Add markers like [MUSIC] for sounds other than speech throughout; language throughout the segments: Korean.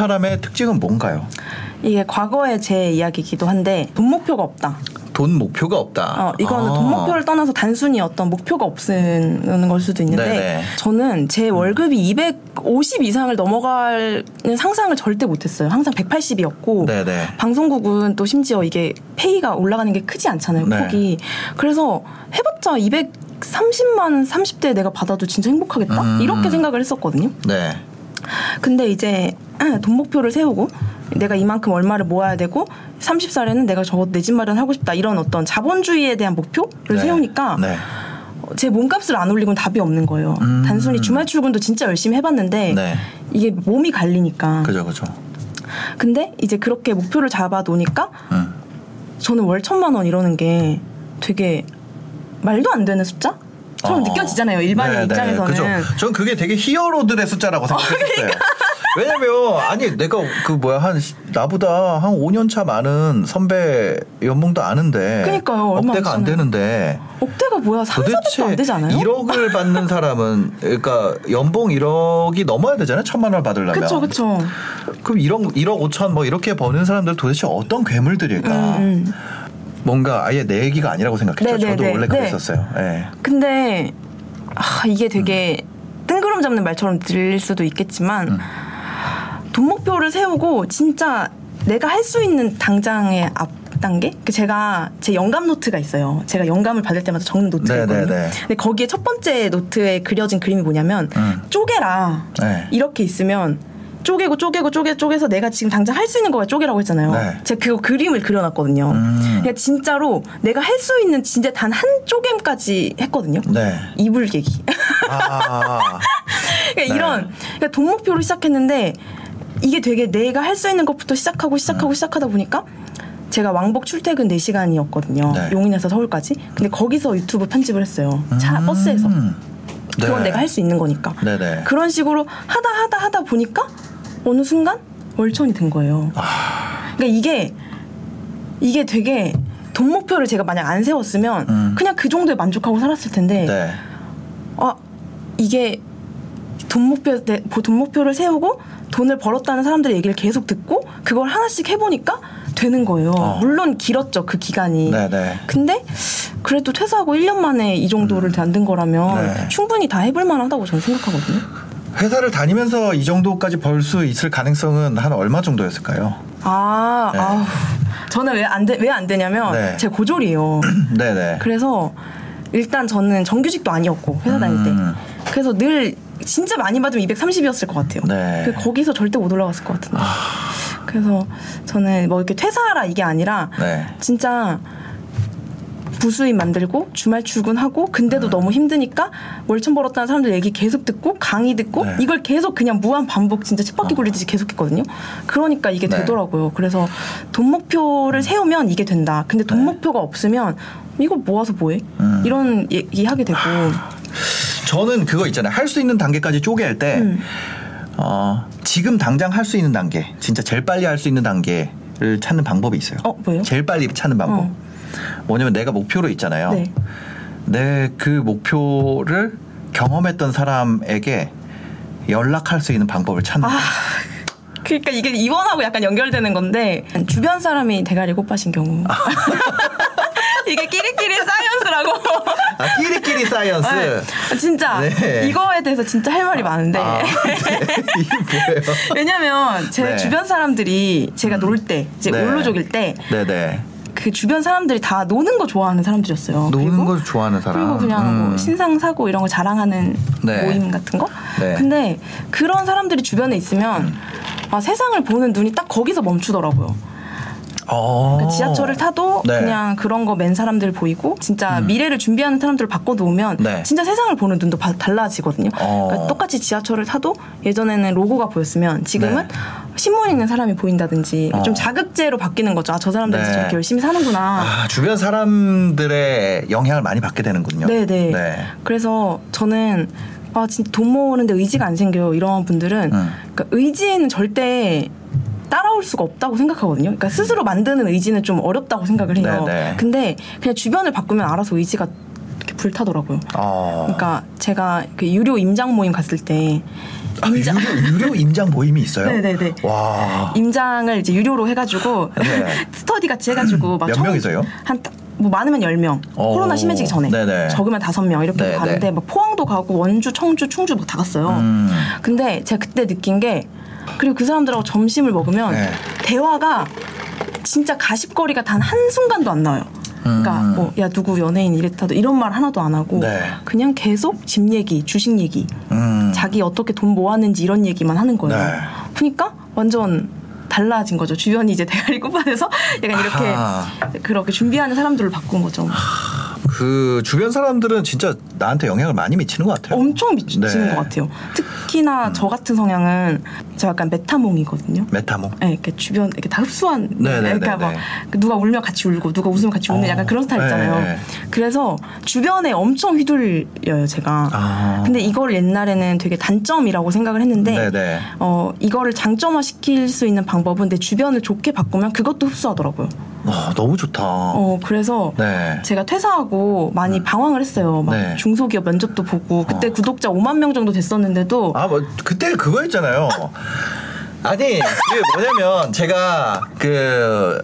사람의 특징은 뭔가요? 이게 과거의 제 이야기이기도 한데 돈 목표가 없다. 돈 목표가 없다. 어, 이거는 아. 돈 목표를 떠나서 단순히 어떤 목표가 없는 걸 수도 있는데 네네. 저는 제 월급이 250 이상을 넘어가는 상상을 절대 못했어요. 항상 180이었고 네네. 방송국은 또 심지어 이게 페이가 올라가는 게 크지 않잖아요. 네. 폭이. 그래서 해봤자 230만 30대 내가 받아도 진짜 행복하겠다 음. 이렇게 생각을 했었거든요. 네. 근데 이제 돈 목표를 세우고 내가 이만큼 얼마를 모아야 되고 30살에는 내가 저거 내집 마련하고 싶다 이런 어떤 자본주의에 대한 목표를 네. 세우니까 네. 제 몸값을 안 올리고는 답이 없는 거예요. 음. 단순히 주말 출근도 진짜 열심히 해봤는데 네. 이게 몸이 갈리니까. 그죠, 그죠. 근데 이제 그렇게 목표를 잡아 놓으니까 음. 저는 월 천만 원 이러는 게 되게 말도 안 되는 숫자? 처럼 어. 느껴지잖아요. 일반인 네, 네, 입장에서는. 그죠. 전 그게 되게 히어로들의 숫자라고 생각했어요. 그러니까. 왜냐면 아니 내가 그 뭐야 한 시- 나보다 한 5년 차 많은 선배 연봉도 아는데 그러니까요. 얼마 안 억대가 안. 되는데 억대가 뭐야? 3, 400도 안 되지 않아요? 1억을 받는 사람은 그러니까 연봉 1억이 넘어야 되잖아요. 천만 원을 받으려면. 그쵸, 그쵸. 그럼 1억 1억 5천 뭐 이렇게 버는 사람들 도대체 어떤 괴물들일까? 음, 음. 뭔가 아예 내 얘기가 아니라고 생각했죠. 네, 네, 저도 네, 원래 네. 그랬었어요. 예. 근데 아, 이게 되게 뜬구름 잡는 말처럼 들릴 수도 있겠지만 음. 돈 목표를 세우고 진짜 내가 할 수 있는 당장의 앞 단계? 그 제가 제 영감 노트가 있어요. 제가 영감을 받을 때마다 적는 노트가 네, 있거든요. 네, 네. 근데 거기에 첫 번째 노트에 그려진 그림이 뭐냐면 음. 쪼개라. 네. 이렇게 있으면 쪼개고 쪼개고 쪼개 쪼개서 내가 지금 당장 할 수 있는 거가 쪼개라고 했잖아요. 네. 제가 그 그림을 그려놨거든요. 음. 그러니까 진짜로 내가 할 수 있는 진짜 단 한 쪼개까지 했거든요. 네. 이불 개기. 아. [LAUGHS] 그러니까 네. 이런 그러니까 돈 목표로 시작했는데 이게 되게 내가 할 수 있는 것부터 시작하고 음. 시작하고 시작하다 보니까 제가 왕복 출퇴근 4시간이었거든요. 네. 용인에서 서울까지. 근데 거기서 유튜브 편집을 했어요. 차 버스에서. 음. 그건 네. 내가 할 수 있는 거니까. 네네. 그런 식으로 하다 하다 하다 보니까 어느 순간 월천이 된 거예요. 아. 그러니까 이게 이게 되게 돈 목표를 제가 만약 안 세웠으면 음. 그냥 그 정도에 만족하고 살았을 텐데 네. 아 이게 돈 목표 내- 돈 목표를 세우고 돈을 벌었다는 사람들의 얘기를 계속 듣고 그걸 하나씩 해보니까 되는 거예요. 어. 물론 길었죠 그 기간이. 네네. 근데 그래도 퇴사하고 1년 만에 이 정도를 만든 거라면 음. 네. 충분히 다 해볼 만하다고 저는 생각하거든요. 회사를 다니면서 이 정도까지 벌 수 있을 가능성은 한 얼마 정도였을까요? 아, 네. 아우, 저는 왜안 돼, 왜안 되냐면 네. 제가 고졸이에요. 네네. [CLEARS THROAT] 그래서 일단 저는 정규직도 아니었고 회사 다닐 때. 음. 그래서 늘 진짜 많이 받으면 230이었을 것 같아요. 네. 그 거기서 절대 못 올라갔을 것 같은데. 그래서 저는 뭐 이렇게 퇴사하라 이게 아니라 네. 진짜 부수입 만들고 주말 출근하고 근데도 음. 너무 힘드니까 월천 벌었다는 사람들 얘기 계속 듣고 강의 듣고 네. 이걸 계속 그냥 무한 반복 진짜 쳇바퀴 굴리듯이 계속했거든요. 그러니까 이게 네. 되더라고요. 그래서 돈 목표를 세우면 이게 된다. 근데 돈 네. 목표가 없으면 이걸 모아서 뭐해? 음. 이런 얘기 하게 되고 저는 그거 있잖아요. 할 수 있는 단계까지 쪼갤 때, 음. 어, 지금 당장 할 수 있는 단계, 진짜 제일 빨리 할 수 있는 단계를 찾는 방법이 있어요. 어 뭐예요? 제일 빨리 찾는 방법. 어. 뭐냐면 내가 목표로 있잖아요. 네. 내그 목표를 경험했던 사람에게 연락할 수 있는 방법을 찾는 아 거예요. 그러니까 이게 이번하고 약간 연결되는 건데 주변 사람이 대가리 꽃밭인 경우 [LAUGHS] 이게 끼리끼리 사이언스라고 아, 끼리끼리 사이언스. 네. 진짜 네. 이거에 대해서 진짜 할 말이 많은데 아, 네. [LAUGHS] 왜냐면 제 네. 주변 사람들이 제가 놀 때 이제 네. YOLO족일 때 네네. 그 주변 사람들이 다 노는 거 좋아하는 사람들이었어요. 노는 그리고 걸 좋아하는 사람. 그리고 그냥 음. 뭐 신상 사고 이런 거 자랑하는 네. 모임 같은 거. 네. 근데 그런 사람들이 주변에 있으면 아, 세상을 보는 눈이 딱 거기서 멈추더라고요. 어. 그러니까 지하철을 타도 네. 음. 그냥 그런 거 맨 사람들 보이고 진짜 미래를 준비하는 사람들을 바꿔놓으면 네. 진짜 세상을 보는 눈도 바- 달라지거든요. 어. 그러니까 똑같이 지하철을 타도 예전에는 로고가 보였으면 지금은 네. 신문 읽는 사람이 보인다든지 어. 좀 자극제로 바뀌는 거죠. 아, 저 사람들은 네. 저렇게 열심히 사는구나. 아, 주변 사람들의 영향을 많이 받게 되는군요. 네네. 네. 그래서 저는 아 진짜 돈 모으는데 의지가 안 생겨요. 이런 분들은 음. 그러니까 의지는 절대 따라올 수가 없다고 생각하거든요. 그러니까 스스로 만드는 의지는 좀 어렵다고 생각을 해요. 네네. 근데 그냥 주변을 바꾸면 알아서 의지가 이렇게 불타더라고요. 어. 그러니까 제가 그 유료 임장 모임 갔을 때 아, 유료, 유료 임장 모임이 있어요? 네네네. 와. 임장을 이제 유료로 해가지고 네. [LAUGHS] 스터디 같이 해가지고 막몇 청- 명이서요? 한 뭐 많으면 10명. 오. 코로나 심해지기 전에. 네네. 적으면 5명 이렇게 네네. 가는데 막 포항도 가고 원주, 청주, 충주 막 다 갔어요. 음. 근데 제가 그때 느낀 게 그리고 그 사람들하고 점심을 먹으면 네. 대화가 진짜 가십거리가 단 한 순간도 안 나와요. 그러니까 음. 뭐야 누구 연예인 이랬다도 이런 말 하나도 안 하고 네. 그냥 계속 집 얘기, 주식 얘기, 음. 자기 어떻게 돈 모았는지 이런 얘기만 하는 거예요. 네. 그러니까 완전 달라진 거죠. 주변이 이제 대가리 [LAUGHS] 꼽아내서 약간 이렇게 아하. 그렇게 준비하는 사람들을 바꾼 거죠. 그 주변 사람들은 진짜 나한테 영향을 많이 미치는 것 같아요. 엄청 미치는 네. 음. 것 같아요. 특히나 저 같은 성향은 저 약간 메타몽이거든요. 메타몽. 네, 이렇게 주변 이렇게 다 흡수한 네네네네. 그러니까 막 누가 울면 같이 울고 누가 웃으면 같이 웃는 어, 약간 그런 스타일 있잖아요. 네. 그래서 주변에 엄청 휘둘려요 제가. 아. 근데 이걸 옛날에는 되게 단점이라고 생각을 했는데 네네. 어 이거를 장점화 시킬 수 있는 방법은 내 주변을 좋게 바꾸면 그것도 흡수하더라고요. 어, 너무 좋다. 어 그래서 네. 제가 퇴사하고 많이 방황을 했어요. 막 네. 중소기업 면접도 보고 그때 어. 구독자 5만 명 정도 됐었는데도 아, 뭐 그때 그거 했잖아요. 아니, 그 뭐냐면 제가 그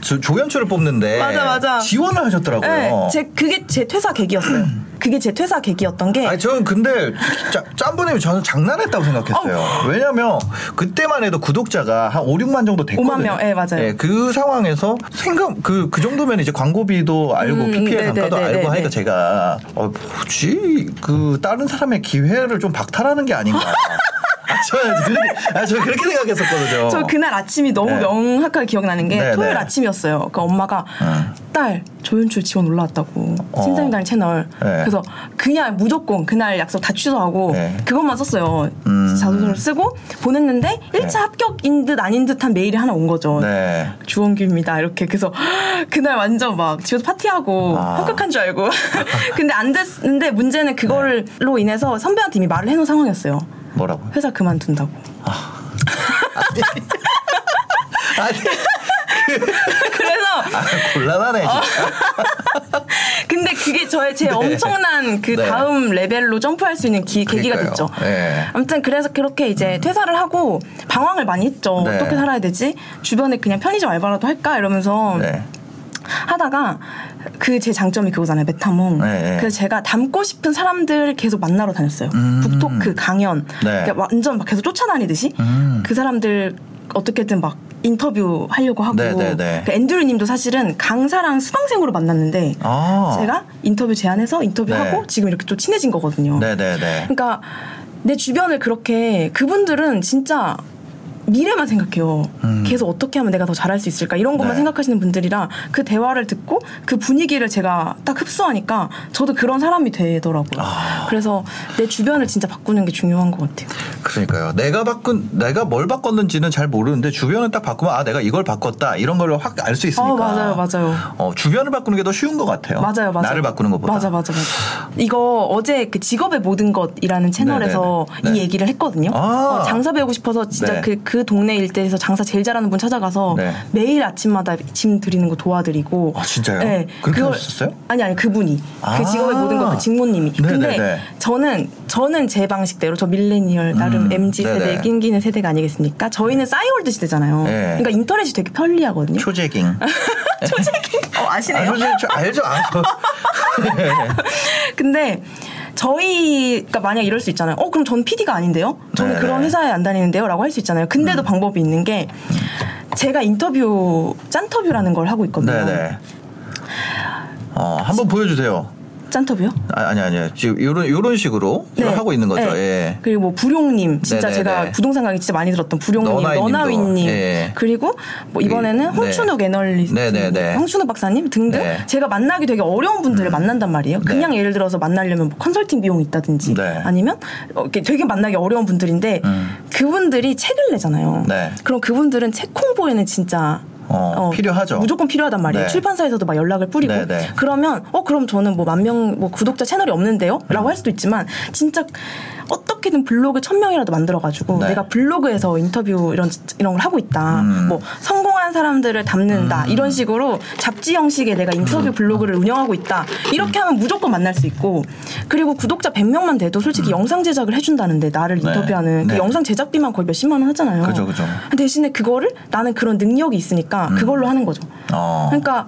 조, 조연출을 뽑는데 맞아, 맞아. 지원을 하셨더라고요. 네, 제 그게 제 퇴사 계기였어요. 그게 제 퇴사 계기였던 게 아니 저는 근데 짜, 짬부님이 저는 장난했다고 생각했어요. 어. 왜냐면 그때만 해도 구독자가 한 5, 6만 정도 됐거든요. 5만 명, 예, 맞아요. 그 상황에서 생각 그그 정도면 이제 광고비도 알고 음, PPL 네, 단가도 네, 네, 알고 네, 하니까 네. 제가 어 뭐지 그 다른 사람의 기회를 좀 박탈하는 게 아닌가. [LAUGHS] 아, 그렇게, 아, 저 그렇게 생각했었거든요. 저 그날 아침이 너무 네. 명확하게 기억나는 게 네, 토요일 네. 아침이었어요. 그 엄마가 응. 딸 조연출 지원 올라왔다고 어. 신사임당 채널. 네. 그래서 그냥 무조건 그날 약속 다 취소하고 네. 그것만 썼어요. 음. 자소서를 쓰고 보냈는데 1차 네. 합격인 듯 아닌 듯한 메일이 하나 온 거죠. 네. 주원규입니다. 이렇게 그래서 [GASPS] 그날 완전 막 집에서 파티하고 아. 합격한 줄 알고 [LAUGHS] 근데 안 됐는데 문제는 그걸로 인해서 선배한테 이미 말을 해놓은 상황이었어요. 뭐라고? 회사 그만둔다고. 아니 [LAUGHS] 그래서 아, 곤란하네 진짜. [LAUGHS] 근데 그게 저의 제 엄청난 그 네. 다음 레벨로 점프할 수 있는 기, 계기가. 됐죠. 네. 아무튼 그래서 그렇게 이제 퇴사를 하고 방황을 많이 했죠. 네. 어떻게 살아야 되지? 주변에 그냥 편의점 알바라도 할까 이러면서 네. 하다가 그 제 장점이 그거잖아요 메타몽 네, 네. 그래서 제가 닮고 싶은 사람들 계속 만나러 다녔어요 음. 북토크 강연 네. 그러니까 완전 막 계속 쫓아다니듯이 음. 그 사람들 어떻게든 막 인터뷰 하려고 하고 네. 그 앤드류님도 사실은 강사랑 수강생으로 만났는데 아. 제가 인터뷰 제안해서 인터뷰하고 네. 지금 이렇게 또 친해진 거거든요. 그러니까 내 주변을 그렇게 그분들은 진짜 미래만 생각해요. 음. 계속 어떻게 하면 내가 더 잘할 수 있을까 이런 것만 네. 생각하시는 분들이라 그 대화를 듣고 그 분위기를 제가 딱 흡수하니까 저도 그런 사람이 되더라고요. 아. 그래서 내 주변을 진짜 바꾸는 게 중요한 것 같아요. 그러니까요. 내가 바꾼 내가 뭘 바꿨는지는 잘 모르는데 주변을 딱 바꾸면 아 내가 이걸 바꿨다 이런 걸 확 알 수 있으니까. 어, 맞아요, 맞아요. 어, 주변을 바꾸는 게 더 쉬운 것 같아요. 맞아요, 맞아요. 나를 바꾸는 것보다. 맞아, 맞아, 맞아. 이거 어제 그 직업의 모든 것이라는 채널에서 네네네. 네. 이 얘기를 했거든요. 아. 어, 장사 배우고 싶어서 진짜 네. 그, 그 동네 일대에서 장사 제일 잘하는 분 찾아가서 네. 매일 아침마다 짐 드리는 거 도와드리고. 아, 진짜요? 네. 그렇게 그걸- 하셨어요? 아니, 아니, 그분이. 아. 그 직업의 모든 것, 그 직모님이. 근데 네네네. 저는, 저는 제 방식대로 저 밀레니얼, 나름 음, MZ 세대, 네네. 낑기는 세대가 아니겠습니까? 저희는 싸이월드 시대잖아요. 네. 그러니까 인터넷이 되게 편리하거든요. 초재깅. [LAUGHS] 어, 아시네요? 아, 초재, 저, 알죠, 알죠. [LAUGHS] 근데 저희가 만약 이럴 수 있잖아요. 어, 그럼 전 PD가 아닌데요? 저는 네네. 그런 회사에 안 다니는데요? 라고 할 수 있잖아요. 근데도 방법이 있는 게 제가 인터뷰, 짠터뷰라는 걸 하고 있거든요. 네네. 어, 한번 보여주세요. 짠터뷰요? 아, 아니 아니 지금 요런 요런 식으로 지금 하고 있는 거죠. 네. 예. 그리고 뭐 부룡님 진짜 네네네. 제가 부동산 강의 진짜 많이 들었던 부룡님. 너나위님 예. 그리고 뭐 이번에는 네. 홍춘욱 애널리스트, 네네네. 홍춘욱 박사님 등등 네. 제가 만나기 되게 어려운 분들을 만난단 말이에요. 그냥 예를 들어서 만나려면 뭐 컨설팅 비용이 있다든지 네. 아니면 어, 이렇게 되게 만나기 어려운 분들인데 음. 그분들이 책을 내잖아요. 네. 그럼 그분들은 책 홍보에는 진짜 어, 필요하죠. 무조건 필요하단 말이에요. 네. 출판사에서도 막 연락을 뿌리고 네, 네. 그러면 어 그럼 저는 뭐 만 명 뭐 구독자 채널이 없는데요?라고 할 수도 있지만 진짜 어떻게든 블로그 천 명이라도 만들어가지고 네. 내가 블로그에서 인터뷰 이런 이런 걸 하고 있다. 음. 뭐 성공한 사람들을 담는다 이런 식으로 잡지 형식의 내가 음. 인터뷰 블로그를 운영하고 있다. 이렇게 하면 무조건 만날 수 있고 그리고 구독자 100명만 돼도 솔직히 영상 제작을 해준다는데 나를 음. 네. 인터뷰하는 그 네. 영상 제작비만 거의 몇십만 원 하잖아요. 그죠, 그죠. 대신에 그거를 나는 그런 능력이 있으니까 그걸로 하는 거죠. 음. 어. 그러니까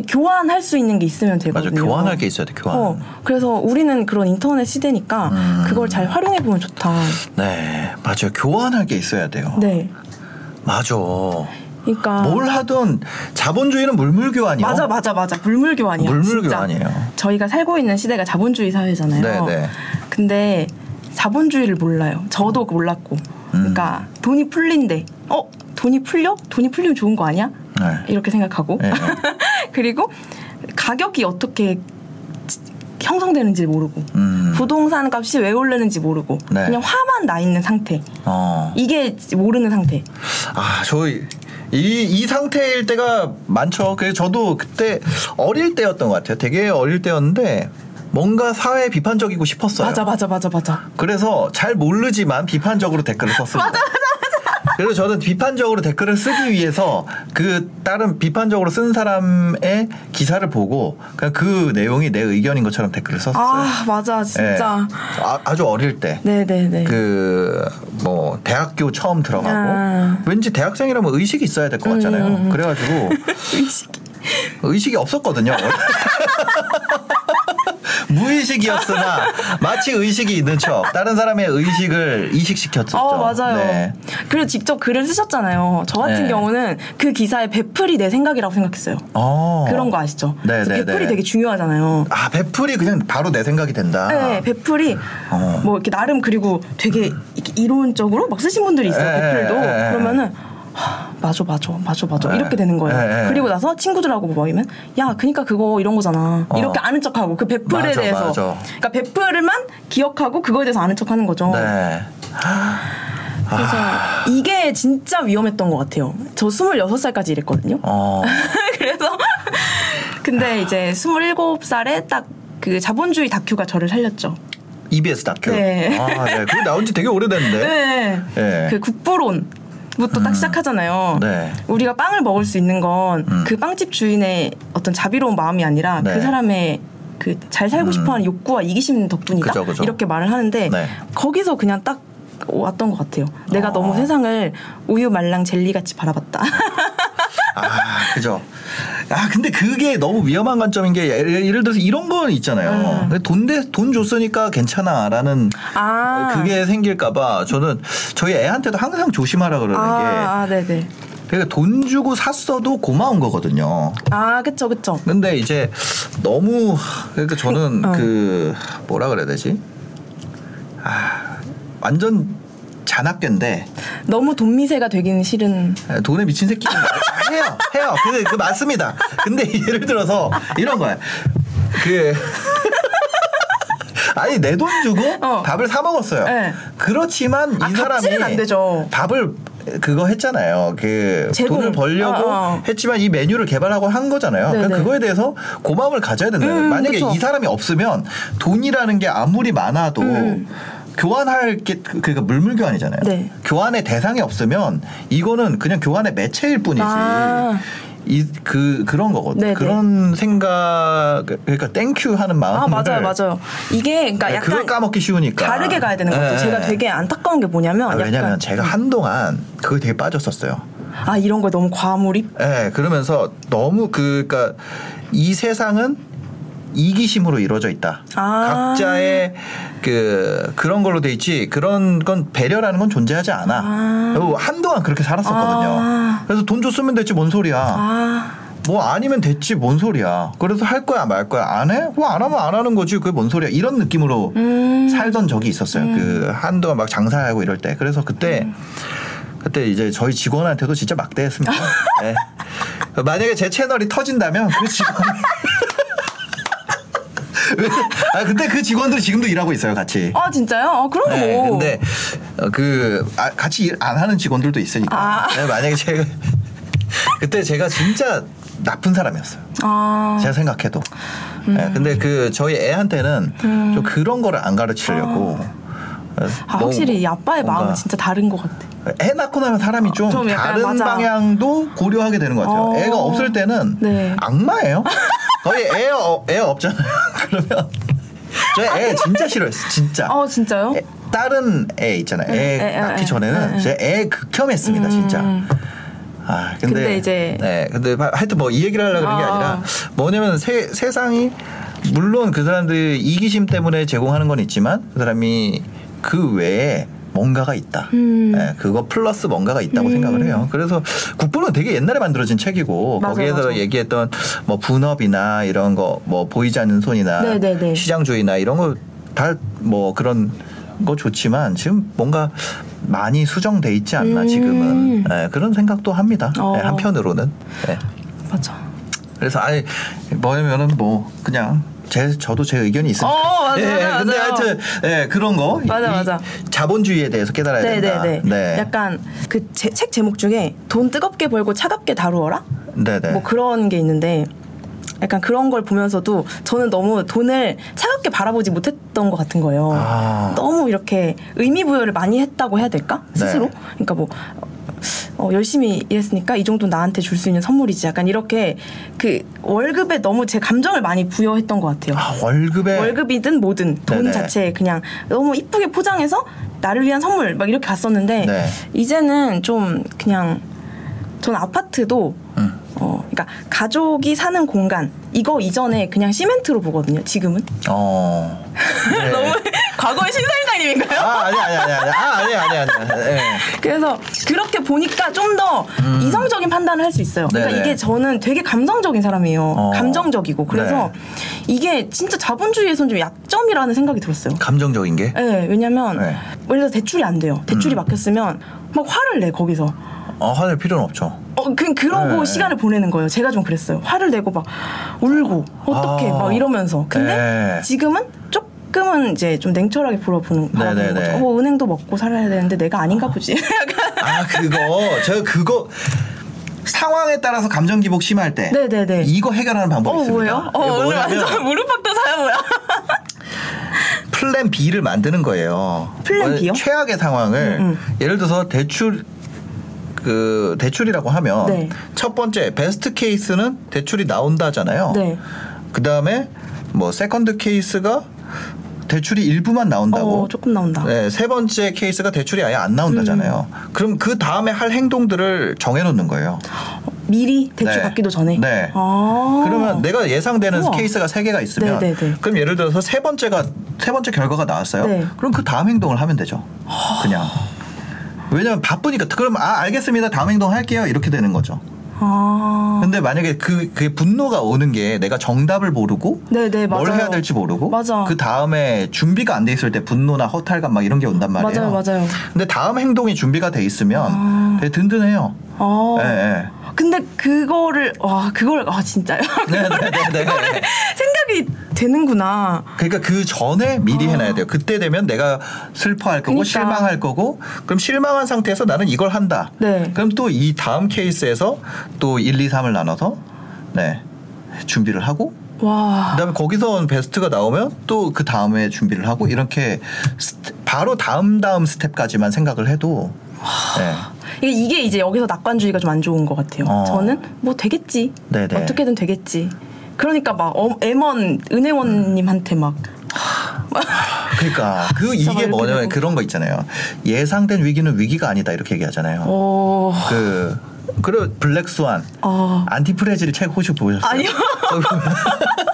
교환할 수 있는 게 있으면 맞아 되거든요. 교환할 게 있어야 돼 교환. 어, 그래서 우리는 그런 인터넷 시대니까 음. 그걸 잘 활용해 보면 좋다. 네 맞아요 교환할 게 있어야 돼요. 네. 맞아. 그러니까 뭘 하든 자본주의는 물물 교환이요. 맞아 맞아 맞아 물물 교환이야. 물물 진짜. 교환이에요. 저희가 살고 있는 시대가 자본주의 사회잖아요. 네, 네. 근데 자본주의를 몰라요. 저도 몰랐고. 음. 그러니까 돈이 풀린대. 어 돈이 풀려? 돈이 풀리면 좋은 거 아니야? 네. 이렇게 생각하고 네. [LAUGHS] 그리고 가격이 어떻게 형성되는지 모르고 음. 부동산 값이 왜 오르는지 모르고 네. 그냥 화만 나 있는 상태 어. 이게 모르는 상태 아, 저, 이, 이 상태일 때가 많죠. 그래서 저도 그때 어릴 때였던 것 같아요. 되게 어릴 때였는데 뭔가 사회 비판적이고 싶었어요. 맞아 맞아 맞아 맞아 그래서 잘 모르지만 비판적으로 댓글을 썼습니다. 맞아, 맞아, 맞아. 그래서 저는 비판적으로 댓글을 쓰기 위해서 그 다른 비판적으로 쓴 사람의 기사를 보고 그냥 그 내용이 내 의견인 것처럼 댓글을 썼어요. 아 맞아 진짜 예. 아, 아주 어릴 때. 네네네 그 뭐 대학교 처음 들어가고 아. 왠지 대학생이라면 의식이 있어야 될 것 같잖아요. 음, 음, 음. 그래가지고 [LAUGHS] 의식이 의식이 없었거든요. [LAUGHS] 무의식이었으나 마치 의식이 있는 척 다른 사람의 의식을 이식시켰었죠. 어 맞아요. 네. 그리고 직접 글을 쓰셨잖아요. 저 같은 네. 경우는 그 기사의 배플이 내 생각이라고 생각했어요. 어. 그런 거 아시죠? 네, 네, 배플이 네. 되게 중요하잖아요. 아 배풀이 그냥 바로 내 생각이 된다. 네, 배플이 어. 뭐 이렇게 나름 그리고 되게 이렇게 이론적으로 막 쓰신 분들이 있어요. 에, 에, 에. 그러면은 하, 맞아 맞아 맞아 맞아 에, 이렇게 되는 거예요. 에, 에. 그리고 나서 친구들하고 모이면 야 그니까 그거 이런 거잖아 어. 이렇게 아는 척하고 그 배플에 맞아, 대해서 맞아. 그러니까 배플만 기억하고 그거에 대해서 아는 척하는 거죠. 네. 그래서 이게 진짜 위험했던 것 같아요. 저 26살까지 이랬거든요. 어. [LAUGHS] 그래서 근데 이제 27살에 딱 그 자본주의 다큐가 저를 살렸죠. EBS 다큐. 네. 아, 네. 그거 나온 지 되게 오래됐는데. [LAUGHS] 네. 네. 그 국부론. 부터 딱 시작하잖아요. 네. 우리가 빵을 먹을 수 있는 건그 음. 빵집 주인의 어떤 자비로운 마음이 아니라 네. 그 사람의 그 잘 살고 음. 싶어하는 욕구와 이기심 덕분이다. 그죠, 그죠. 이렇게 말을 하는데 네. 거기서 그냥 딱 왔던 것 같아요. 내가 어. 너무 세상을 우유 말랑 젤리 같이 바라봤다. 아, 그죠. 아, 근데 그게 너무 위험한 관점인 게 예를, 예를 들어서 이런 건 있잖아요. 음. 돈, 대, 돈 줬으니까 괜찮아라는 아. 그게 생길까봐 저는 저희 애한테도 항상 조심하라 그러는 게 아, 아, 네네. 그러니까 돈 주고 샀어도 고마운 거거든요. 아, 그쵸, 그쵸. 근데 이제 너무 그러니까 저는 어. 그 뭐라 그래야 되지? 아, 완전 잔악견데 너무 돈 미세가 되기는 싫은. 돈에 미친 새끼는 해요, 해요. 근데 그 맞습니다. 근데 [LAUGHS] 예를 들어서 이런 거야. 그 [LAUGHS] 아니 내 돈 주고 어. 밥을 사 먹었어요. 네. 그렇지만 이 아, 사람이 갑질은 안 되죠. 밥을 그거 했잖아요. 그 제공. 돈을 벌려고 어, 어. 했지만 이 메뉴를 개발하고 한 거잖아요. 네네. 그러니까 그거에 대해서 고마움을 가져야 된다. 음, 만약에 그쵸. 이 사람이 없으면 돈이라는 게 아무리 많아도 음. 교환할 게 그러니까 물물 교환이잖아요. 네. 교환의 대상이 없으면 이거는 그냥 교환의 매체일 뿐이지. 아. 이 그 그런 거거든. 네네. 그런 생각 그러니까 thank you 하는 마음을 아, 맞아요, 맞아요. 이게, 그러니까 네, 그걸 약간 까먹기 쉬우니까 다르게 가야 되는 것 같아요. 네. 제가 되게 안타까운 게 뭐냐면, 아, 왜냐면 제가 한동안 그거 되게 빠졌었어요. 아, 이런 거에 너무 과몰입? 예, 그러면서 너무 그, 그니까 이 세상은 이기심으로 이루어져 있다. 아. 각자의 그, 그런 걸로 돼 있지, 그런 건 배려라는 건 존재하지 않아. 아. 한동안 그렇게 살았었거든요. 아. 그래서 돈 줬으면 됐지, 뭔 소리야. 아, 뭐 아니면 됐지 뭔 소리야. 그래서 할 거야 말 거야 안 해? 뭐 안 하면 안 하는 거지. 그게 뭔 소리야. 이런 느낌으로 음. 살던 적이 있었어요. 그 한동안 막 장사하고 이럴 때. 그래서 그때 음. 그때 이제 저희 직원한테도 진짜 막대했습니다. [LAUGHS] 네. 만약에 제 채널이 터진다면 그 직원 [LAUGHS] 아 근데 그 직원들이 지금도 일하고 있어요 같이. 아 진짜요? 아 그럼 네, 뭐. 근데 어, 그 아, 같이 일 안 하는 직원들도 있으니까. 아. 네, 만약에 제가 그때 제가 진짜 나쁜 사람이었어요. 아. 제가 생각해도. 네, 근데 그 저희 애한테는 좀 그런 거를 안 가르치려고. 아, 뭐 확실히 이 아빠의 마음은 진짜 다른 것 같아. 애 낳고 나면 사람이 좀, 좀 약간 다른 맞아. 방향도 고려하게 되는 것 같아요. 어. 애가 없을 때는 네. 악마예요. [LAUGHS] 거의 애, 어, 애 없잖아요. [LAUGHS] 그러면 저희 애 진짜 싫어했어. 진짜. 어 진짜요? 애, 다른 애 있잖아요. 애 애, 애, 낳기 애, 전에는 애, 애. 제애 극혐했습니다, 진짜. 음. 아, 근데, 근데 이제- 네, 근데 하- 하여튼 뭐 이 얘기를 하려고 그런 게 아. 아니라 뭐냐면 세, 세상이 물론 그 사람들이 이기심 때문에 제공하는 건 있지만 그 사람이 그 외에 뭔가가 있다. 음. 네, 그거 플러스 뭔가가 있다고 생각을 해요. 그래서 국부는 되게 옛날에 만들어진 책이고 맞아요, 거기에서 맞아요. 얘기했던 뭐 분업이나 이런 거 뭐 보이지 않는 손이나 네네네. 시장주의나 이런 거 다 뭐 그런 거 좋지만 지금 뭔가 많이 수정돼 있지 않나 음. 지금은 네, 그런 생각도 합니다. 어. 네, 한편으로는 네. 맞아. 그래서 아니 뭐냐면은 뭐 그냥 제 저도 제 의견이 있습니다. 어, 맞아요, 맞아요, 근데 맞아요. 하여튼 예, 그런 거 맞아, 이- 맞아. 자본주의에 대해서 깨달아야 된다. 네네네. 네. 약간 그 책 제목 중에 돈 뜨겁게 벌고 차갑게 다루어라. 네 네. 뭐 그런 게 있는데 약간 그런 걸 보면서도 저는 너무 돈을 차갑게 바라보지 못했던 것 같은 거예요. 아. 너무 이렇게 의미 부여를 많이 했다고 해야 될까 스스로? 네. 그러니까 뭐. 어, 열심히 일했으니까 이 정도 나한테 줄 수 있는 선물이지. 약간 이렇게 그 월급에 너무 제 감정을 많이 부여했던 것 같아요. 아, 월급에 월급이든 뭐든 돈 네네. 자체에 그냥 너무 이쁘게 포장해서 나를 위한 선물 막 이렇게 갔었는데 네. 이제는 좀 그냥 전 아파트도 음. 어 그러니까 가족이 사는 공간 이거 이전에 그냥 시멘트로 보거든요. 지금은 어. [LAUGHS] 네. 너무 과거의 신사임당님인가요? 아 아니 아니 아니 아니 아 아니 아니 아니. 예. 그래서 그렇게 보니까 좀 더 이성적인 판단을 할 수 있어요. 그러니까 음. 네네. 이게 저는 되게 감성적인 사람이에요. 어. 감정적이고 그래서 네. 이게 진짜 자본주의에선 좀 약점이라는 생각이 들었어요. 감정적인 게. 네, 왜냐면 네. 예를 들어 대출이 안 돼요. 대출이 막혔으면 막 화를 내 거기서. 어 화낼 필요는 없죠. 어, 그 그러고 네. 시간을 보내는 거예요. 제가 좀 그랬어요. 화를 내고 막 울고 어떻게 아. 막 이러면서. 근데 네. 지금은 조금은 이제 좀 냉철하게 바라보는 바라보는 네네네. 거죠. 어, 은행도 먹고 살아야 되는데 내가 아닌가 보지. [LAUGHS] 약간 아 그거 저 그거 상황에 따라서 감정 기복 심할 때 네네네. 이거 해결하는 방법이 어 있습니다. 뭐예요? 어 오늘 완전 무릎팍도사요 뭐야? plan B를 만드는 거예요. 플랜 어, B요? 최악의 상황을 음, 예를 들어서 대출 그 대출이라고 하면 네. 첫 번째 best case는 대출이 나온다잖아요. 네. 그 다음에 뭐 second case가 대출이 일부만 나온다고. 어 조금 나온다. 네, 세 번째 케이스가 대출이 아예 안 나온다잖아요. 그럼 그 다음에 할 행동들을 정해놓는 거예요. 미리 대출 네. 받기도 전에. 네. 아. 그러면 내가 예상되는 우와. 케이스가 세 개가 있으면 네네네. 그럼 예를 들어서 세 번째가 세 번째 결과가 나왔어요. 네. 그럼 그 다음 행동을 하면 되죠. 그냥. 왜냐면 바쁘니까 그럼 아 알겠습니다. 다음 행동 할게요. 이렇게 되는 거죠. 아. 근데 만약에 그, 그 분노가 오는 게 내가 정답을 모르고 네네 뭘 맞아요. 해야 될지 모르고 맞아. 그 다음에 준비가 안 돼 있을 때 분노나 허탈감 막 이런 게 온단 말이에요. 맞아요, 맞아요. 근데 다음 행동이 준비가 돼 있으면 아. 되게 든든해요. 아. 예, 예. 근데 그거를 와 그걸 아 진짜요? [LAUGHS] 네네네. 생각이 되는구나. 그러니까 그 전에 미리 해놔야 돼요. 그때 되면 내가 슬퍼할 거고 그러니까. 실망할 거고 그럼 실망한 상태에서 나는 이걸 한다. 네. 그럼 또 이 다음 케이스에서 또 1, 2, 3을 나눠서 네 준비를 하고 와. 그다음에 거기서 온 베스트가 나오면 또 그 다음에 준비를 하고 이렇게 바로 다음 다음 스텝까지만 생각을 해도 네. 이게, 이제 여기서 낙관주의가 좀 안 좋은 것 같아요. 어. 저는 뭐 되겠지. 네네. 어떻게든 되겠지. 그러니까 막 어, M1 은행원님한테 막 [LAUGHS] 그러니까 그 이게 뭐냐면. 그런 거 있잖아요. 예상된 위기는 위기가 아니다 이렇게 얘기하잖아요. 어. 그 그리고 블랙스완 어. 안티프레질 책 혹시 보셨어요? 아니요. [LAUGHS]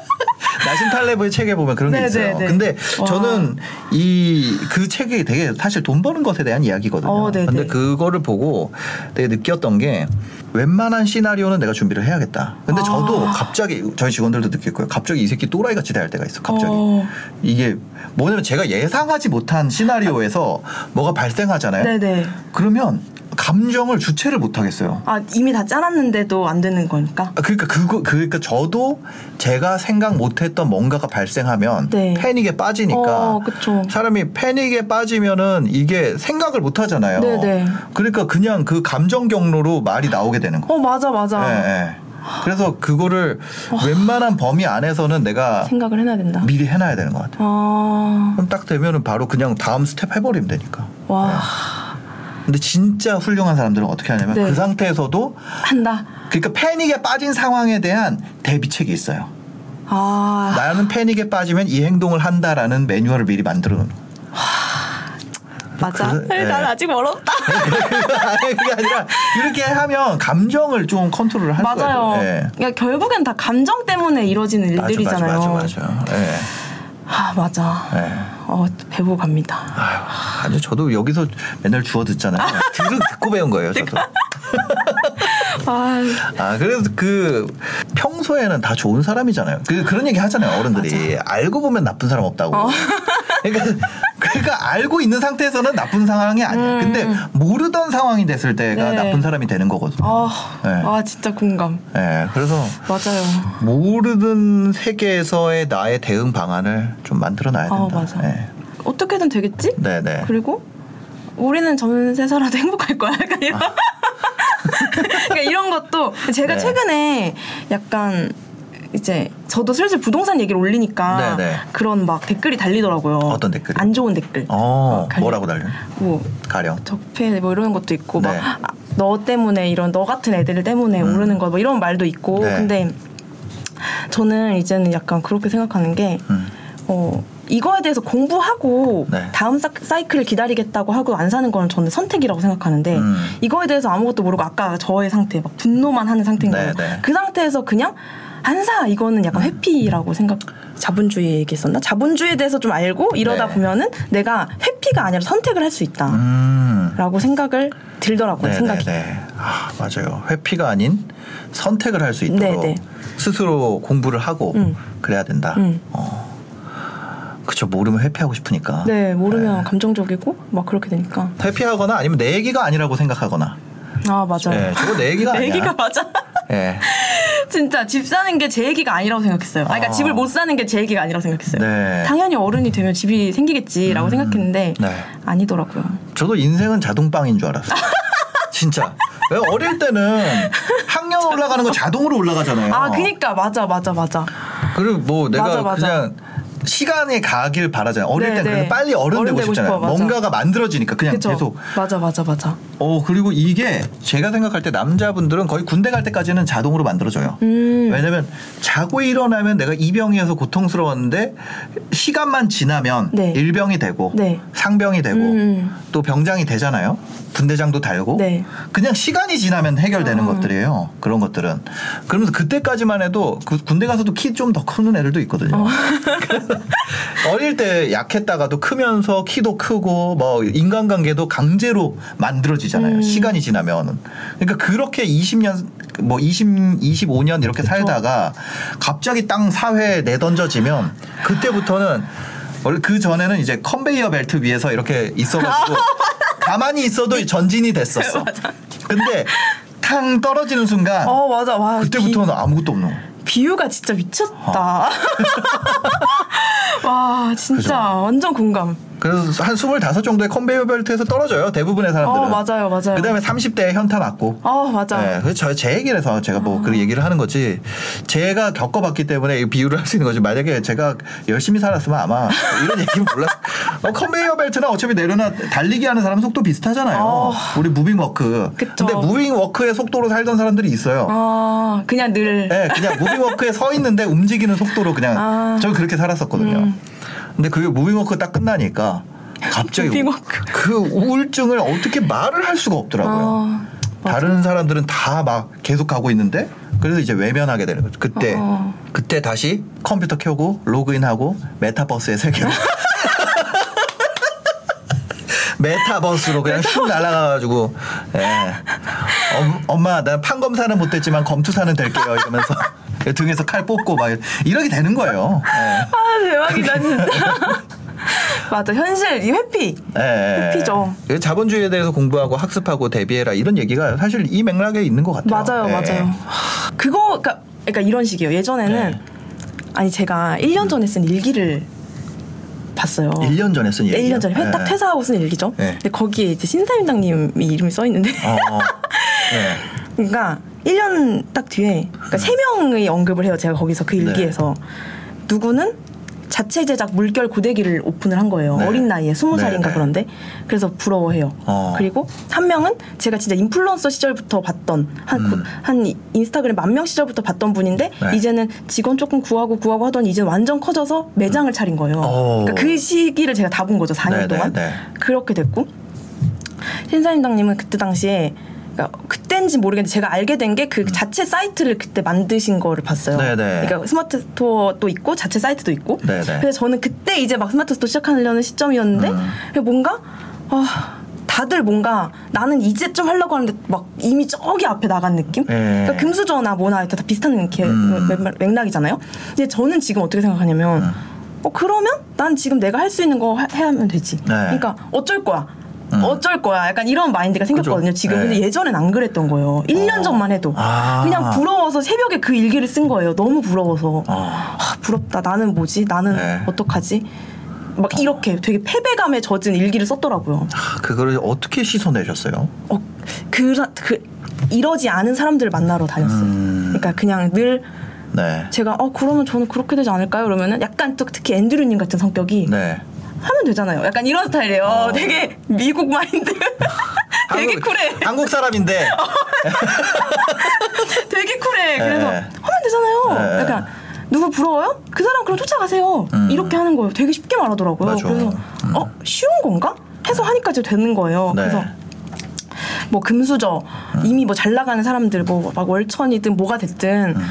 나심 탈레브의 책에 보면 그런 게 네, 있어요. 네, 네. 근데 와. 저는 이 그 책이 되게 사실 돈 버는 것에 대한 이야기거든요. 어, 네, 근데 네. 그거를 보고 되게 느꼈던 게 웬만한 시나리오는 내가 준비를 해야겠다. 근데 아. 저도 갑자기 저희 직원들도 느꼈고요. 갑자기 이 새끼 또라이 같이 대할 때가 있어. 갑자기 어. 이게 뭐냐면 제가 예상하지 못한 시나리오에서 뭐가 발생하잖아요. 네네. 그러면 감정을 주체를 못 하겠어요. 아 이미 다 짜놨는데도 안 되는 거니까. 아, 그러니까 그거 그러니까 저도 제가 생각 못했던 뭔가가 발생하면 네. 패닉에 빠지니까 어, 그쵸. 사람이 패닉에 빠지면은 이게 생각을 못 하잖아요. 네네. 그러니까 그냥 그 감정 경로로 말이 나오게 되는 거. 어 맞아 맞아. 예, 예. 그래서 그거를 웬만한 범위 안에서는 내가 생각을 해놔야 된다. 미리 해놔야 되는 것 같아요. 아 그럼 딱 되면은 바로 그냥 다음 스텝 해버리면 되니까. 와 근데 진짜 훌륭한 사람들은 어떻게 하냐면 네. 그 상태에서도 한다. 그러니까 패닉에 빠진 상황에 대한 대비책이 있어요. 아 나는 패닉에 빠지면 이 행동을 한다라는 매뉴얼을 미리 만들어 놓는 거예요. 맞아. 그- 네. 난 아직 멀었다. [LAUGHS] 아니, 그게 아니라 이렇게 하면 감정을 좀 컨트롤을 할 맞아요. 있어요. 예. 그러니까 결국엔 다 감정 때문에 이루어지는 맞아, 일들이잖아요. 맞아, 맞아, 맞아. 예. 아 맞아. 예. 어 배우고 갑니다. 아유, 아니 저도 여기서 맨날 주워 듣잖아요. 들은 듣고 배운 거예요, 저도. [LAUGHS] 아 아, 그래서 그 평소에는 다 좋은 사람이잖아요. 그 그런 얘기 하잖아요, 어른들이. 알고 보면 나쁜 사람 없다고. 어. 그러니까 그러니까 알고 있는 상태에서는 나쁜 상황이 아니야. 근데 모르던 상황이 됐을 때가 음. 네. 나쁜 사람이 되는 거거든요. 아, 네. 아 진짜 공감. 예, 그래서 맞아요. 모르는 세계에서의 나의 대응 방안을 좀 만들어 놔야 된다. 아 맞아. 예. 어떻게든 되겠지? 네, 네. 그리고 우리는 전세 살아도 [LAUGHS] 행복할 거야. 약간 이런. [LAUGHS] [LAUGHS] 그러니까 이런 것도 제가 아. 네. 최근에 약간 이제 저도 슬슬 부동산 얘기를 올리니까 네, 네. 그런 막 댓글이 달리더라고요. 어떤 댓글이? 안 좋은 댓글. 어, 갈- 뭐라고 달려? 뭐 가령. 적폐 뭐 이런 것도 있고 네. 막너 때문에 이런 너 같은 애들 때문에 음. 오르는 거 뭐 이런 말도 있고 네. 근데 저는 이제는 약간 그렇게 생각하는 게 음. 어, 이거에 대해서 공부하고 네. 다음 사, 사이클을 기다리겠다고 하고 안 사는 거는 저는 선택이라고 생각하는데 음. 이거에 대해서 아무것도 모르고 아까 저의 상태 막 분노만 하는 상태인 네, 거예요. 네. 그 상태에서 그냥 안사 이거는 약간 회피라고 생각. 자본주의 얘기했었나? 자본주의에 대해서 좀 알고 이러다 네. 보면은 내가 회피가 아니라 선택을 할 수 있다. 음. 라고 생각을 들더라고요. 생각이. 네네네. 아, 맞아요. 회피가 아닌 선택을 할 수 있도록 네네. 스스로 공부를 하고 음. 그래야 된다. 음. 어. 그쵸. 모르면 회피하고 싶으니까. 네, 모르면 감정적이고 막 그렇게 되니까. 회피하거나 아니면 내 얘기가 아니라고 생각하거나. 아 맞아요. 네, 저거 내 얘기가 [LAUGHS] 내 아니야. 얘기가 맞아. 예. 진짜 집 사는 게 제 얘기가 아니라고 생각했어요. 아, 그러니까 아. 집을 못 사는 게 제 얘기가 아니라고 생각했어요. 네. 당연히 어른이 되면 집이 생기겠지라고 생각했는데 네. 아니더라고요. 저도 인생은 자동빵인 줄 알았어요. [LAUGHS] 진짜. 왜 어릴 때는 학년 올라가는 거 자동으로 올라가잖아요. 아, 그니까 맞아, 맞아, 맞아. 그리고 뭐 내가 맞아, 맞아. 그냥 시간이 가길 바라잖아요. 어릴 네, 땐 그래서 네. 빨리 어른, 어른 되고 싶잖아요. 싶어. 뭔가가 만들어지니까 그냥 그쵸? 계속. 맞아, 맞아, 맞아. 어 그리고 이게 제가 생각할 때 남자분들은 거의 군대 갈 때까지는 자동으로 만들어져요. 음. 왜냐면 자고 일어나면 내가 이병이어서 고통스러웠는데 시간만 지나면 네. 일병이 되고 네. 상병이 되고 음. 또 병장이 되잖아요. 군대장도 달고 네. 그냥 시간이 지나면 해결되는 아. 것들이에요. 그런 것들은 그러면서 그때까지만 해도 그 군대 가서도 키 좀더 크는 애들도 있거든요. 어 [LAUGHS] [LAUGHS] [LAUGHS] 릴 때 약했다가도 크면서 키도 크고 뭐 인간관계도 강제로 만들어지잖아요. 음. 시간이 지나면. 그러니까 그렇게 20년 뭐 20, 25년 이렇게 살다가 갑자기 땅 사회에 내던져지면 그때부터는 원래 그 전에는 이제 컨베이어 벨트 위에서 이렇게 있어가지고 [LAUGHS] 가만히 있어도 전진이 됐었어. [LAUGHS] 근데 탕 떨어지는 순간 어, 맞아. 와. 그때부터는 아무것도 없는 거야. 비유가 진짜 미쳤다. [LAUGHS] 와, 진짜 그죠? 완전 공감. 그래서 한25 정도의 컨베이어 벨트에서 떨어져요. 대부분의 사람들은. 어, 맞아요, 맞아요. 그다음에 30대에 현타 맞고. 어, 맞아. 네, 그래서 저- 제 얘기를 해서 제가 뭐그 얘기를 하는 거지. 제가 겪어봤기 때문에 이 비유를 할 수 있는 거지. 만약에 제가 열심히 살았으면 아마 이런 얘기는 몰랐. [LAUGHS] 어, 컨베이어 벨트는 어차피 내려놔 달리기 하는 사람 속도 비슷하잖아요. 어. 우리 무빙 워크. 그쵸. 근데 무빙 워크의 속도로 살던 사람들이 있어요. 아, 그냥 늘. 네, 그냥 무빙 워크에 서 있는데 움직이는 속도로 그냥 아. 저 그렇게 살았었거든요. 음. 근데 그게 무빙 워크 딱 끝나니까 갑자기 무빙 워크. 그 우울증을 어떻게 말을 할 수가 없더라고요. 아, 다른 사람들은 다 막 계속 가고 있는데 그래서 이제 외면하게 되는 거죠. 그때 어. 그때 다시 컴퓨터 켜고 로그인하고 메타버스의 세계로 [LAUGHS] 메타버스로 그냥 슉 날아가가지고 예. 엄, 엄마 난 판검사는 못됐지만 검투사는 될게요 이러면서 [LAUGHS] 등에서 칼 뽑고 막 이렇게 되는 거예요. 예. 아 대박이다 진짜. [LAUGHS] 맞아 현실 이 회피. 예, 예. 회피죠. 그래서 자본주의에 대해서 공부하고 학습하고 대비해라 이런 얘기가 사실 이 맥락에 있는 것 같아요. 맞아요, 예. 맞아요. 그거 그러니까, 그러니까 이런 식이에요. 예전에는 네. 아니 제가 1년 전에 쓴 일기를 봤어요. 1년 전에 쓴 얘기요. 1년 전에 회- 딱 예. 퇴사하고 쓴 일기죠. 네. 근데 거기에 이제 신사임당님이 이름이 써 있는데, 어. 예. [LAUGHS] 그러니까 1년 딱 뒤에 그러니까 세 명의 언급을 해요. 제가 거기서 그 일기에서 누구는 자체 제작 물결 고데기를 오픈을 한 거예요. 네. 어린 나이에 스무 네, 살인가 네. 그런데 그래서 부러워해요. 어. 그리고 한 명은 제가 진짜 인플루언서 시절부터 봤던 한, 음. 구- 한 이- 인스타그램 만 명 시절부터 봤던 분인데 네. 이제는 직원 조금 구하고 구하고 하더니 이제 완전 커져서 매장을 차린 거예요. 오. 그러니까 그 시기를 제가 다 본 거죠. 4년 네, 네, 동안 네. 그렇게 됐고 신사임당님은 그때 당시에 그러니까 그 때인지 모르겠는데 제가 알게 된 게 그 자체 사이트를 그때 만드신 거를 봤어요. 음. 네, 네. 그러니까 스마트 스토어도 있고 자체 사이트도 있고. 네, 네. 그래서 저는 그때 이제 막 스마트 스토어 시작하려는 시점이었는데 음. 뭔가 아, 다들 뭔가 나는 이제 좀 하려고 하는데 막 이미 저기 앞에 나간 느낌? 네. 그러니까 금수저나 뭐나 다 비슷한 이렇게 음. 맥- 맥락이잖아요. 근데 저는 지금 어떻게 생각하냐면 음. 어 그러면 난 지금 내가 할 수 있는 거 하- 해야 하면 되지. 네. 그러니까 어쩔 거야. 음. 어쩔 거야. 약간 이런 마인드가 생겼거든요, 그죠. 지금. 네. 근데 예전엔 안 그랬던 거예요. 1년 어. 전만 해도. 아. 그냥 부러워서 새벽에 그 일기를 쓴 거예요. 너무 부러워서. 어. 아, 부럽다. 나는 뭐지? 나는 네. 어떡하지? 막 이렇게 되게 패배감에 젖은 일기를 썼더라고요. 아, 그거를 어떻게 씻어내셨어요? 어, 그, 그, 이러지 않은 사람들을 만나러 다녔어요. 음. 그러니까 그냥 늘 네. 제가 어 그러면 저는 그렇게 되지 않을까요? 그러면은 약간 또 특히 앤드류님 같은 성격이 네. 하면 되잖아요. 약간 이런 스타일이에요. 어. 되게 미국 마인드. 되게 한국- 쿨해. 한국 사람인데 [LAUGHS] 되게 쿨해. 그래서 네. 하면 되잖아요. 네. 약간 누구 부러워요? 그 사람 그럼 쫓아가세요. 음. 이렇게 하는 거예요. 되게 쉽게 말하더라고요. 맞아. 그래서 음. 어 쉬운 건가? 해서 하니까 이제 되는 거예요. 네. 그래서 뭐 금수저 이미 뭐 잘 나가는 사람들 뭐 막 월천이든 뭐가 됐든 음.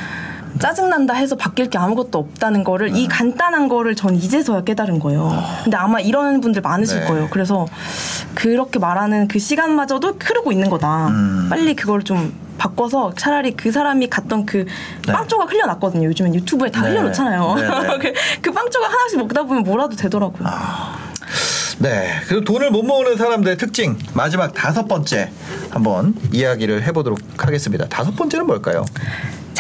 짜증난다 해서 바뀔 게 아무것도 없다는 거를 음. 이 간단한 거를 전 이제서야 깨달은 거예요. 근데 아마 이런 분들 많으실 네. 거예요. 그래서 그렇게 말하는 그 시간마저도 흐르고 있는 거다. 음. 빨리 그걸 좀 바꿔서 차라리 그 사람이 갔던 그 네. 빵 조각 흘려놨거든요. 요즘엔 유튜브에 다 네. 흘려놓잖아요. 네, 네. [LAUGHS] 그, 그빵 조각 하나씩 먹다 보면 뭐라도 되더라고요. 네. 그리고 돈을 못 모으는 사람들의 특징 마지막 다섯 번째 한번 이야기를 해보도록 하겠습니다. 다섯 번째는 뭘까요?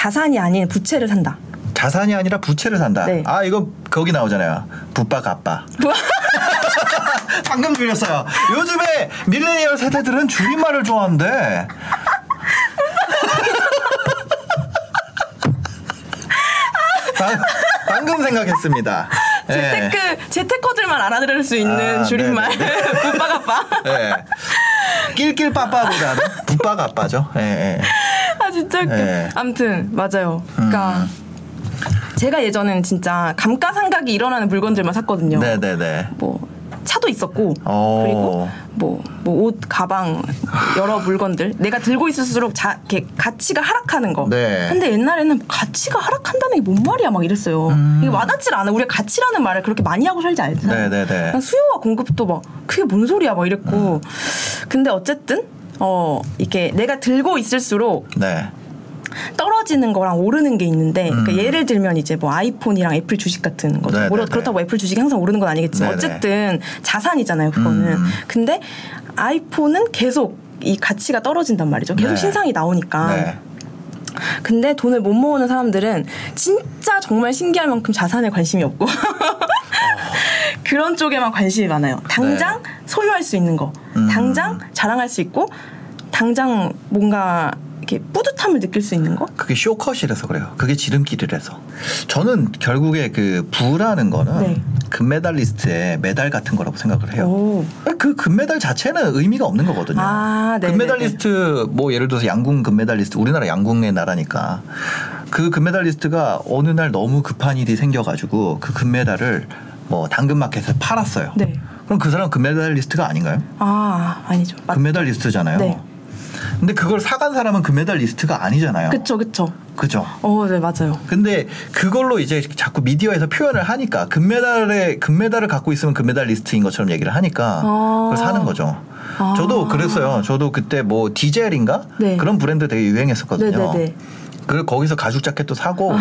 자산이 아닌 부채를 산다. 자산이 아니라 부채를 산다. 네. 아 이거 거기 나오잖아요. 붓바 갑바. [LAUGHS] 방금 줄였어요. 요즘에 밀레니얼 세대들은 줄임말을 좋아하는데. [LAUGHS] 방- 방금 생각했습니다. 예. 재테크 재테커들만 알아들을 수 있는 아, 줄임말 네, 네. [LAUGHS] 붓바가빠. 예. 낄낄 빠빠보다는 붓바 갑바죠. 예, 예. 아 진짜 웃겨. 네. 아무튼 맞아요. 그러니까 음. 제가 예전에는 진짜 감가상각이 일어나는 물건들만 샀거든요. 네네네. 뭐 차도 있었고 오. 그리고 뭐 뭐 옷, 가방 여러 물건들 내가 들고 있을수록 자, 이렇게 가치가 하락하는 거. 네. 근데 옛날에는 가치가 하락한다는 게 뭔 말이야 막 이랬어요. 음. 이게 와닿질 않아. 우리가 가치라는 말을 그렇게 많이 하고 살지 않잖아요. 네네네. 그냥 수요와 공급도 막 그게 뭔 소리야 막 이랬고. 근데 어쨌든 어 이게 내가 들고 있을수록 네. 떨어지는 거랑 오르는 게 있는데 그러니까 음. 예를 들면 이제 뭐 아이폰이랑 애플 주식 같은 거죠. 네네네. 물론 그렇다고 애플 주식이 항상 오르는 건 아니겠지만 네네. 어쨌든 자산이잖아요. 그거는. 음. 근데 아이폰은 계속 이 가치가 떨어진단 말이죠. 계속 네. 신상이 나오니까. 네. 근데 돈을 못 모으는 사람들은 진짜 정말 신기할 만큼 자산에 관심이 없고 [LAUGHS] 그런 쪽에만 관심이 많아요. 당장 소유할 수 있는 거, 네. 음. 당장 자랑할 수 있고, 당장 뭔가 이렇게 뿌듯함을 느낄 수 있는 거. 그게 쇼컷이라서 그래요. 그게 지름길이라서. 저는 결국에 그 부라는 거는 네. 금메달리스트의 메달 같은 거라고 생각을 해요. 오. 그 금메달 자체는 의미가 없는 거거든요. 아, 네, 금메달리스트 뭐 예를 들어서 양궁 금메달리스트 우리나라 양궁의 나라니까 그 금메달리스트가 어느 날 너무 급한 일이 생겨가지고 그 금메달을 뭐 당근마켓에 팔았어요. 네. 그럼 그 사람 은 금메달리스트가 아닌가요? 아, 아니죠. 맞- 금메달리스트잖아요. 네. 근데 그걸 사간 사람은 금메달 리스트가 아니잖아요. 그쵸 그쵸. 그죠. 어, 네 맞아요. 근데 그걸로 이제 자꾸 미디어에서 표현을 하니까 금메달에 금메달을 갖고 있으면 금메달 리스트인 것처럼 얘기를 하니까 아. 그걸 사는 거죠. 아. 저도 그랬어요. 저도 그때 뭐 디젤인가 네. 그런 브랜드 되게 유행했었거든요. 네네네. 그 거기서 가죽 자켓도 사고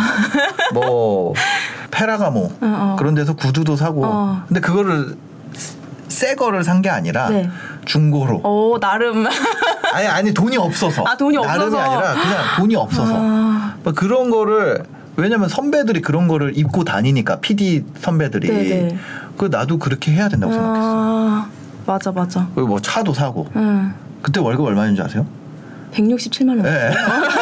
뭐 [LAUGHS] 페라가모 어, 어. 그런 데서 구두도 사고 어. 근데 그거를 새 거를 산 게 아니라 네. 중고로 어 나름. [LAUGHS] 아니 아니 돈이 없어서 아, 돈이 나름이 없어서. 아니라 그냥 돈이 없어서 아. 뭐 그런 거를 왜냐면 선배들이 그런 거를 입고 다니니까 PD 선배들이 네네. 그 나도 그렇게 해야 된다고 생각했어. 아 맞아 맞아. 그리고 뭐 차도 사고 응. 그때 월급 얼마인지 아세요? 167만 원. 네.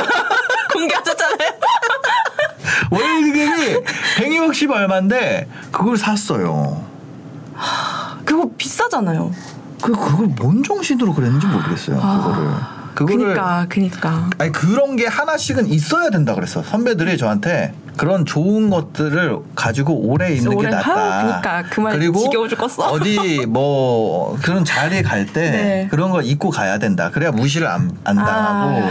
[LAUGHS] 공개하셨잖아요. [LAUGHS] 월급이 160 얼마인데 그걸 샀어요. 비싸잖아요. 그 그걸 뭔 정신으로 그랬는지 모르겠어요. 그거를 그거를 그니까 그니까. 아니 그런 게 하나씩은 있어야 된다 그랬어. 선배들이 저한테 그런 좋은 것들을 가지고 오래 있는 게 오래- 낫다. 그러니까 그말 그리고 지겨워 죽겠어. 어디 뭐 그런 자리에 갈때 네. 그런 거 입고 가야 된다. 그래야 무시를 안, 안 당하고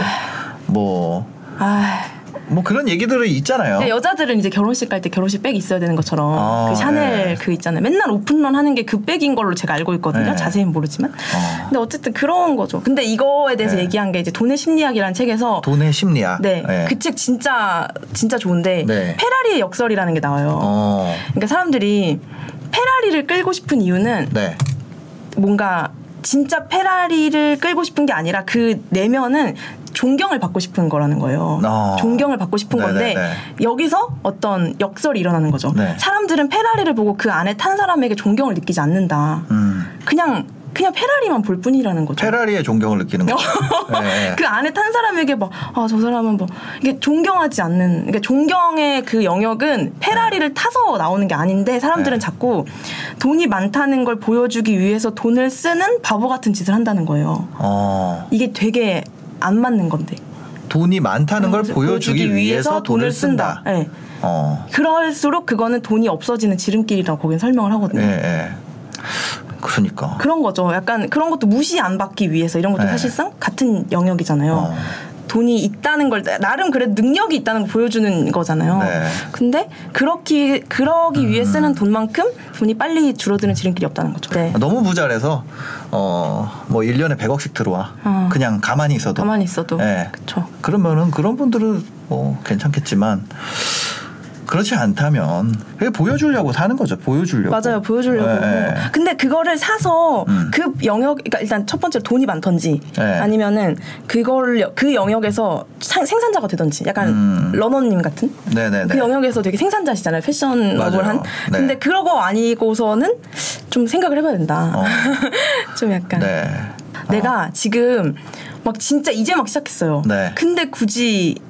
뭐. 아. 뭐 그런 얘기들이 있잖아요. 근데 여자들은 이제 결혼식 갈 때 결혼식 백 있어야 되는 것처럼 아, 그 샤넬 네. 그 있잖아요. 맨날 오픈런 하는 게 그 백인 걸로 제가 알고 있거든요. 네. 자세히는 모르지만. 어. 근데 어쨌든 그런 거죠. 근데 이거에 대해서 네. 얘기한 게 이제 돈의 심리학이라는 책에서 돈의 심리학. 네. 네. 그책 진짜 진짜 좋은데 네. 페라리의 역설이라는 게 나와요. 어. 그러니까 사람들이 페라리를 끌고 싶은 이유는 네. 뭔가 진짜 페라리를 끌고 싶은 게 아니라 그 내면은 존경을 받고 싶은 거라는 거예요. 어. 존경을 받고 싶은 건데 네네네. 여기서 어떤 역설이 일어나는 거죠. 네. 사람들은 페라리를 보고 그 안에 탄 사람에게 존경을 느끼지 않는다. 음. 그냥 그냥 페라리만 볼 뿐이라는 거죠. 페라리의 존경을 느끼는 거죠. [LAUGHS] 네. 그 안에 탄 사람에게 막 아 저 사람은 뭐 이게 존경하지 않는 그러니까 존경의 그 영역은 페라리를 타서 나오는 게 아닌데 사람들은 네. 자꾸 돈이 많다는 걸 보여주기 위해서 돈을 쓰는 바보 같은 짓을 한다는 거예요. 어. 이게 되게 안 맞는 건데. 돈이 많다는 걸 보여주기 위해서 돈을 쓴다. 네. 어. 그럴수록 그거는 돈이 없어지는 지름길이라고 거긴 설명을 하거든요. 예, 예. 그러니까. 그런 거죠. 약간 그런 것도 무시 안 받기 위해서 이런 것도 네. 사실상 같은 영역이잖아요. 어. 돈이 있다는 걸 나름 그래 능력이 있다는 걸 보여주는 거잖아요. 네. 음. 근데 그렇기 그러기 위해 쓰는 돈만큼 돈이 빨리 줄어드는 지름길이 없다는 거죠. 네. 너무 부자라서 어뭐 1년에 100억씩 들어와. 어. 그냥 가만히 있어도. 가만히 있어도 예. 그렇죠. 그러면은 그런 분들은 뭐 괜찮겠지만 그렇지 않다면 그게 보여주려고 사는 거죠. 보여주려고. 맞아요, 보여주려고. 예, 예. 근데 그거를 사서 음. 그 영역, 그러니까 일단 첫 번째로 돈이 많던지 네. 아니면은 그거를 그 영역에서 상- 생산자가 되던지 약간 음. 러너님 같은 네네네. 그 영역에서 되게 생산자시잖아요. 패션 업을 맞아요. 한. 네. 근데 그런 거 아니고서는 좀 생각을 해봐야 된다. 어. [LAUGHS] 좀 약간 네. 내가 지금 막 진짜 이제 막 시작했어요. 네. 근데 굳이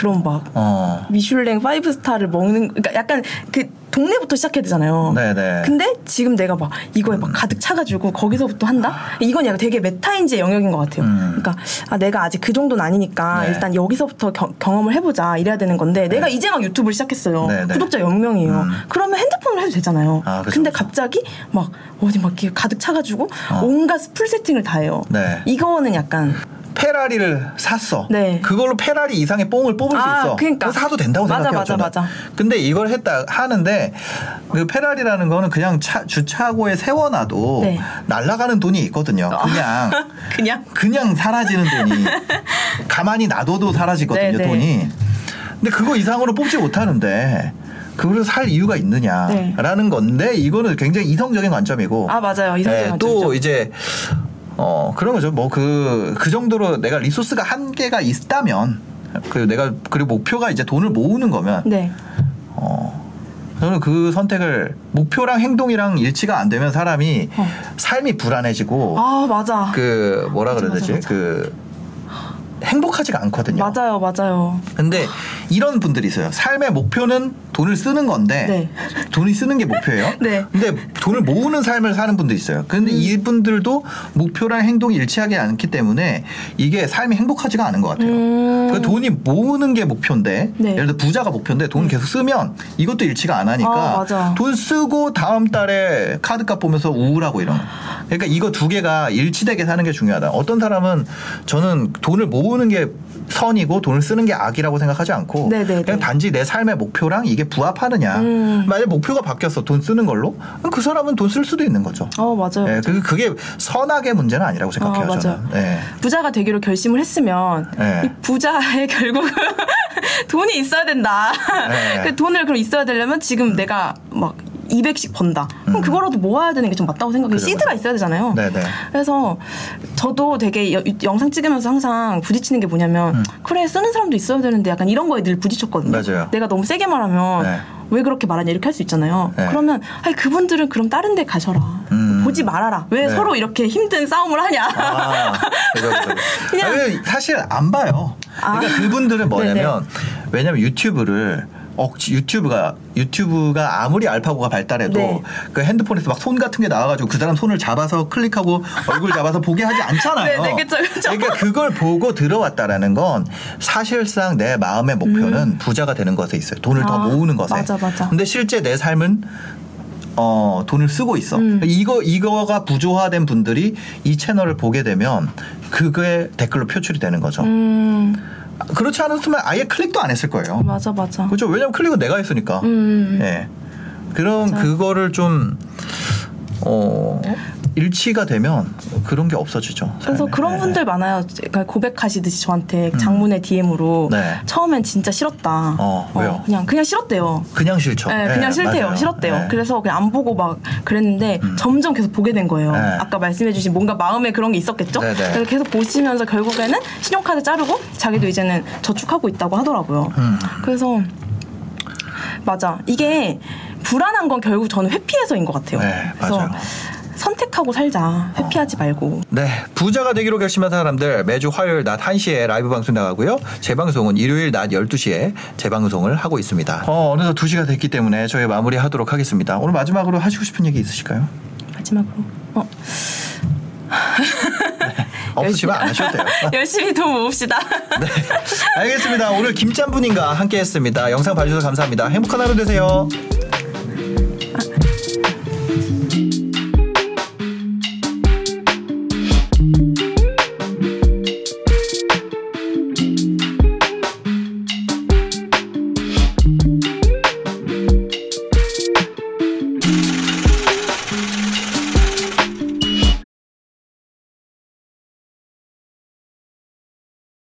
그런 막 어. 미슐랭 five star를 먹는 그러니까 약간 그 동네부터 시작해야 되잖아요. 네네. 근데 지금 내가 막 이거에 막 가득 차가지고 거기서부터 한다? 이건 약간 되게 메타인지의 영역인 것 같아요. 음. 그러니까 아 내가 아직 그 정도는 아니니까 네. 일단 여기서부터 겨- 경험을 해보자 이래야 되는 건데 내가 이제 막 유튜브를 시작했어요. 네, 네. 구독자 0명이에요. 음. 그러면 핸드폰으로 해도 되잖아요. 아, 그쵸, 근데 그쵸. 갑자기 막 어디 막 이렇게 가득 차가지고 어. 온갖 풀 세팅을 다 해요. 네. 이거는 약간 페라리를 샀어. 네. 그걸로 페라리 이상의 뽕을 뽑을 아, 수 있어. 그러니까. 그거 사도 된다고 맞아, 생각해요. 맞아, 저는. 맞아. 근데 이걸 했다 하는데 그 페라리라는 거는 그냥 차, 주차고에 세워놔도 네. 날아가는 돈이 있거든요. 그냥 [LAUGHS] 그냥 그냥 사라지는 돈이 [LAUGHS] 가만히 놔둬도 사라지거든요. 네, 네. 돈이. 근데 그거 이상으로 뽑지 못하는데. 그걸 살 이유가 네. 있느냐라는 건데 이거는 굉장히 이성적인 관점이고 아 맞아요 이성적인 네, 또 관점이죠. 이제 어 그런 거죠. 뭐그그 정도로 내가 리소스가 한계가 있다면 그 내가 그리고 목표가 이제 돈을 모으는 거면 네. 어 저는 그 선택을 목표랑 행동이랑 일치가 안 되면 사람이 어. 삶이 불안해지고 아 맞아. 그 뭐라 맞아, 그래야 되지 맞아, 맞아. 그 행복하지가 않거든요. 맞아요, 맞아요. 근데 이런 분들이 있어요. 삶의 목표는 돈을 쓰는 건데 네. 돈이 쓰는 게 목표예요. [LAUGHS] 네. 근데 돈을 모으는 삶을 사는 분도 있어요. 근데 음. 이분들도 목표랑 행동이 일치하지 않기 때문에 이게 삶이 행복하지가 않은 것 같아요. 음. 그 돈이 모으는 게 목표인데 네. 예를 들어 부자가 목표인데 돈 계속 쓰면 이것도 일치가 안 하니까 아. 돈 쓰고 다음 달에 카드값 보면서 우울하고 이런 거. 그러니까 이거 두 개가 일치되게 사는 게 중요하다. 어떤 사람은 저는 돈을 모으는 게 선이고 돈을 쓰는 게 악이라고 생각하지 않고 네네네. 그냥 단지 내 삶의 목표랑 이게 부합하느냐. 음. 만약 목표가 바뀌었어 돈 쓰는 걸로 그 사람은 돈 쓸 수도 있는 거죠. 어, 맞아요. 예, 그 그게 선악의 문제는 아니라고 생각해요. 아, 맞아요. 저는. 예. 부자가 되기로 결심을 했으면 네. 이 부자의 [LAUGHS] 결국은 돈이 있어야 된다. 네. 그 돈을 그럼 있어야 되려면 지금 내가 막 200씩 번다. 그럼 그거라도 모아야 되는 게 좀 맞다고 생각해요. 음. 그죠, 시드가 그죠. 있어야 되잖아요. 네네. 그래서 저도 되게 여- 영상 찍으면서 항상 부딪히는 게 뭐냐면 그래 쓰는 사람도 있어야 되는데 약간 이런 거에 늘 부딪혔거든요. 음. 맞아요. 내가 너무 세게 말하면 네. 왜 그렇게 말하냐 이렇게 할 수 있잖아요. 네. 그러면 아니 그분들은 그럼 다른 데 가셔라. 음. 보지 말아라. 왜 네. 서로 이렇게 힘든 싸움을 하냐. 아, [LAUGHS] 그죠, 그죠. 그냥- 사실 안 봐요. 그러니까 아. 그분들은 뭐냐면 왜냐면 유튜브를 억지 유튜브가 유튜브가 아무리 알파고가 발달해도 네. 그 핸드폰에서 막 손 같은 게 나와가지고 그 사람 손을 잡아서 클릭하고 얼굴 잡아서 보게 하지 않잖아요. 네, 네, 그쵸, 그쵸. 러니까 그걸 보고 들어왔다라는 건 사실상 내 마음의 목표는 부자가 되는 것에 있어요. 돈을 더 음. 아, 모으는 것에. 맞아, 맞아. 근데 실제 내 삶은 어, 돈을 쓰고 있어. 음. 이거, 이거가 부조화된 분들이 이 채널을 보게 되면 그게 댓글로 표출이 되는 거죠. 음, 그렇지 않았으면 아예 클릭도 안 했을 거예요. 맞아, 맞아. 그렇죠. 왜냐면 클릭은 내가 했으니까. 음. 예. 그런 맞아. 그거를 좀, 어, 일치가 되면 그런 게 없어지죠. 그래서 삶에. 그런 예. 분들 많아요. 그러니까 고백하시듯이 저한테 장문의 DM으로 네. 처음엔 진짜 싫었다. 어, 왜요? 그냥 그냥 싫었대요. 그냥 싫죠. 네, 예, 그냥 싫대요. 맞아요. 싫었대요. 예. 음. 그래서 그냥 안 보고 막 그랬는데 점점 계속 보게 된 거예요. 네. 아까 말씀해주신 뭔가 마음에 그런 게 있었겠죠. 그래서 계속 보시면서 결국에는 신용카드 자르고 자기도 이제는 저축하고 있다고 하더라고요. 음. 그래서 맞아. 이게 불안한 건 결국 저는 회피해서인 것 같아요. 네, 그래서 맞아요. 선택하고 살자. 회피하지 말고. 네, 부자가 되기로 결심한 사람들 매주 화요일 낮 1시에 라이브 방송 나가고요. 재방송은 일요일 낮 12시에 재방송을 하고 있습니다. 어, 어느덧 2시가 됐기 때문에 저희 마무리하도록 하겠습니다. 오늘 마지막으로 하시고 싶은 얘기 있으실까요? 마지막으로. 어. 없으시면 안 하셔도 돼요. [LAUGHS] 열심히 돈 모읍시다. 네, 알겠습니다. 오늘 김짬분님과 함께 했습니다. 영상 봐주셔서 감사합니다. 행복한 하루 되세요.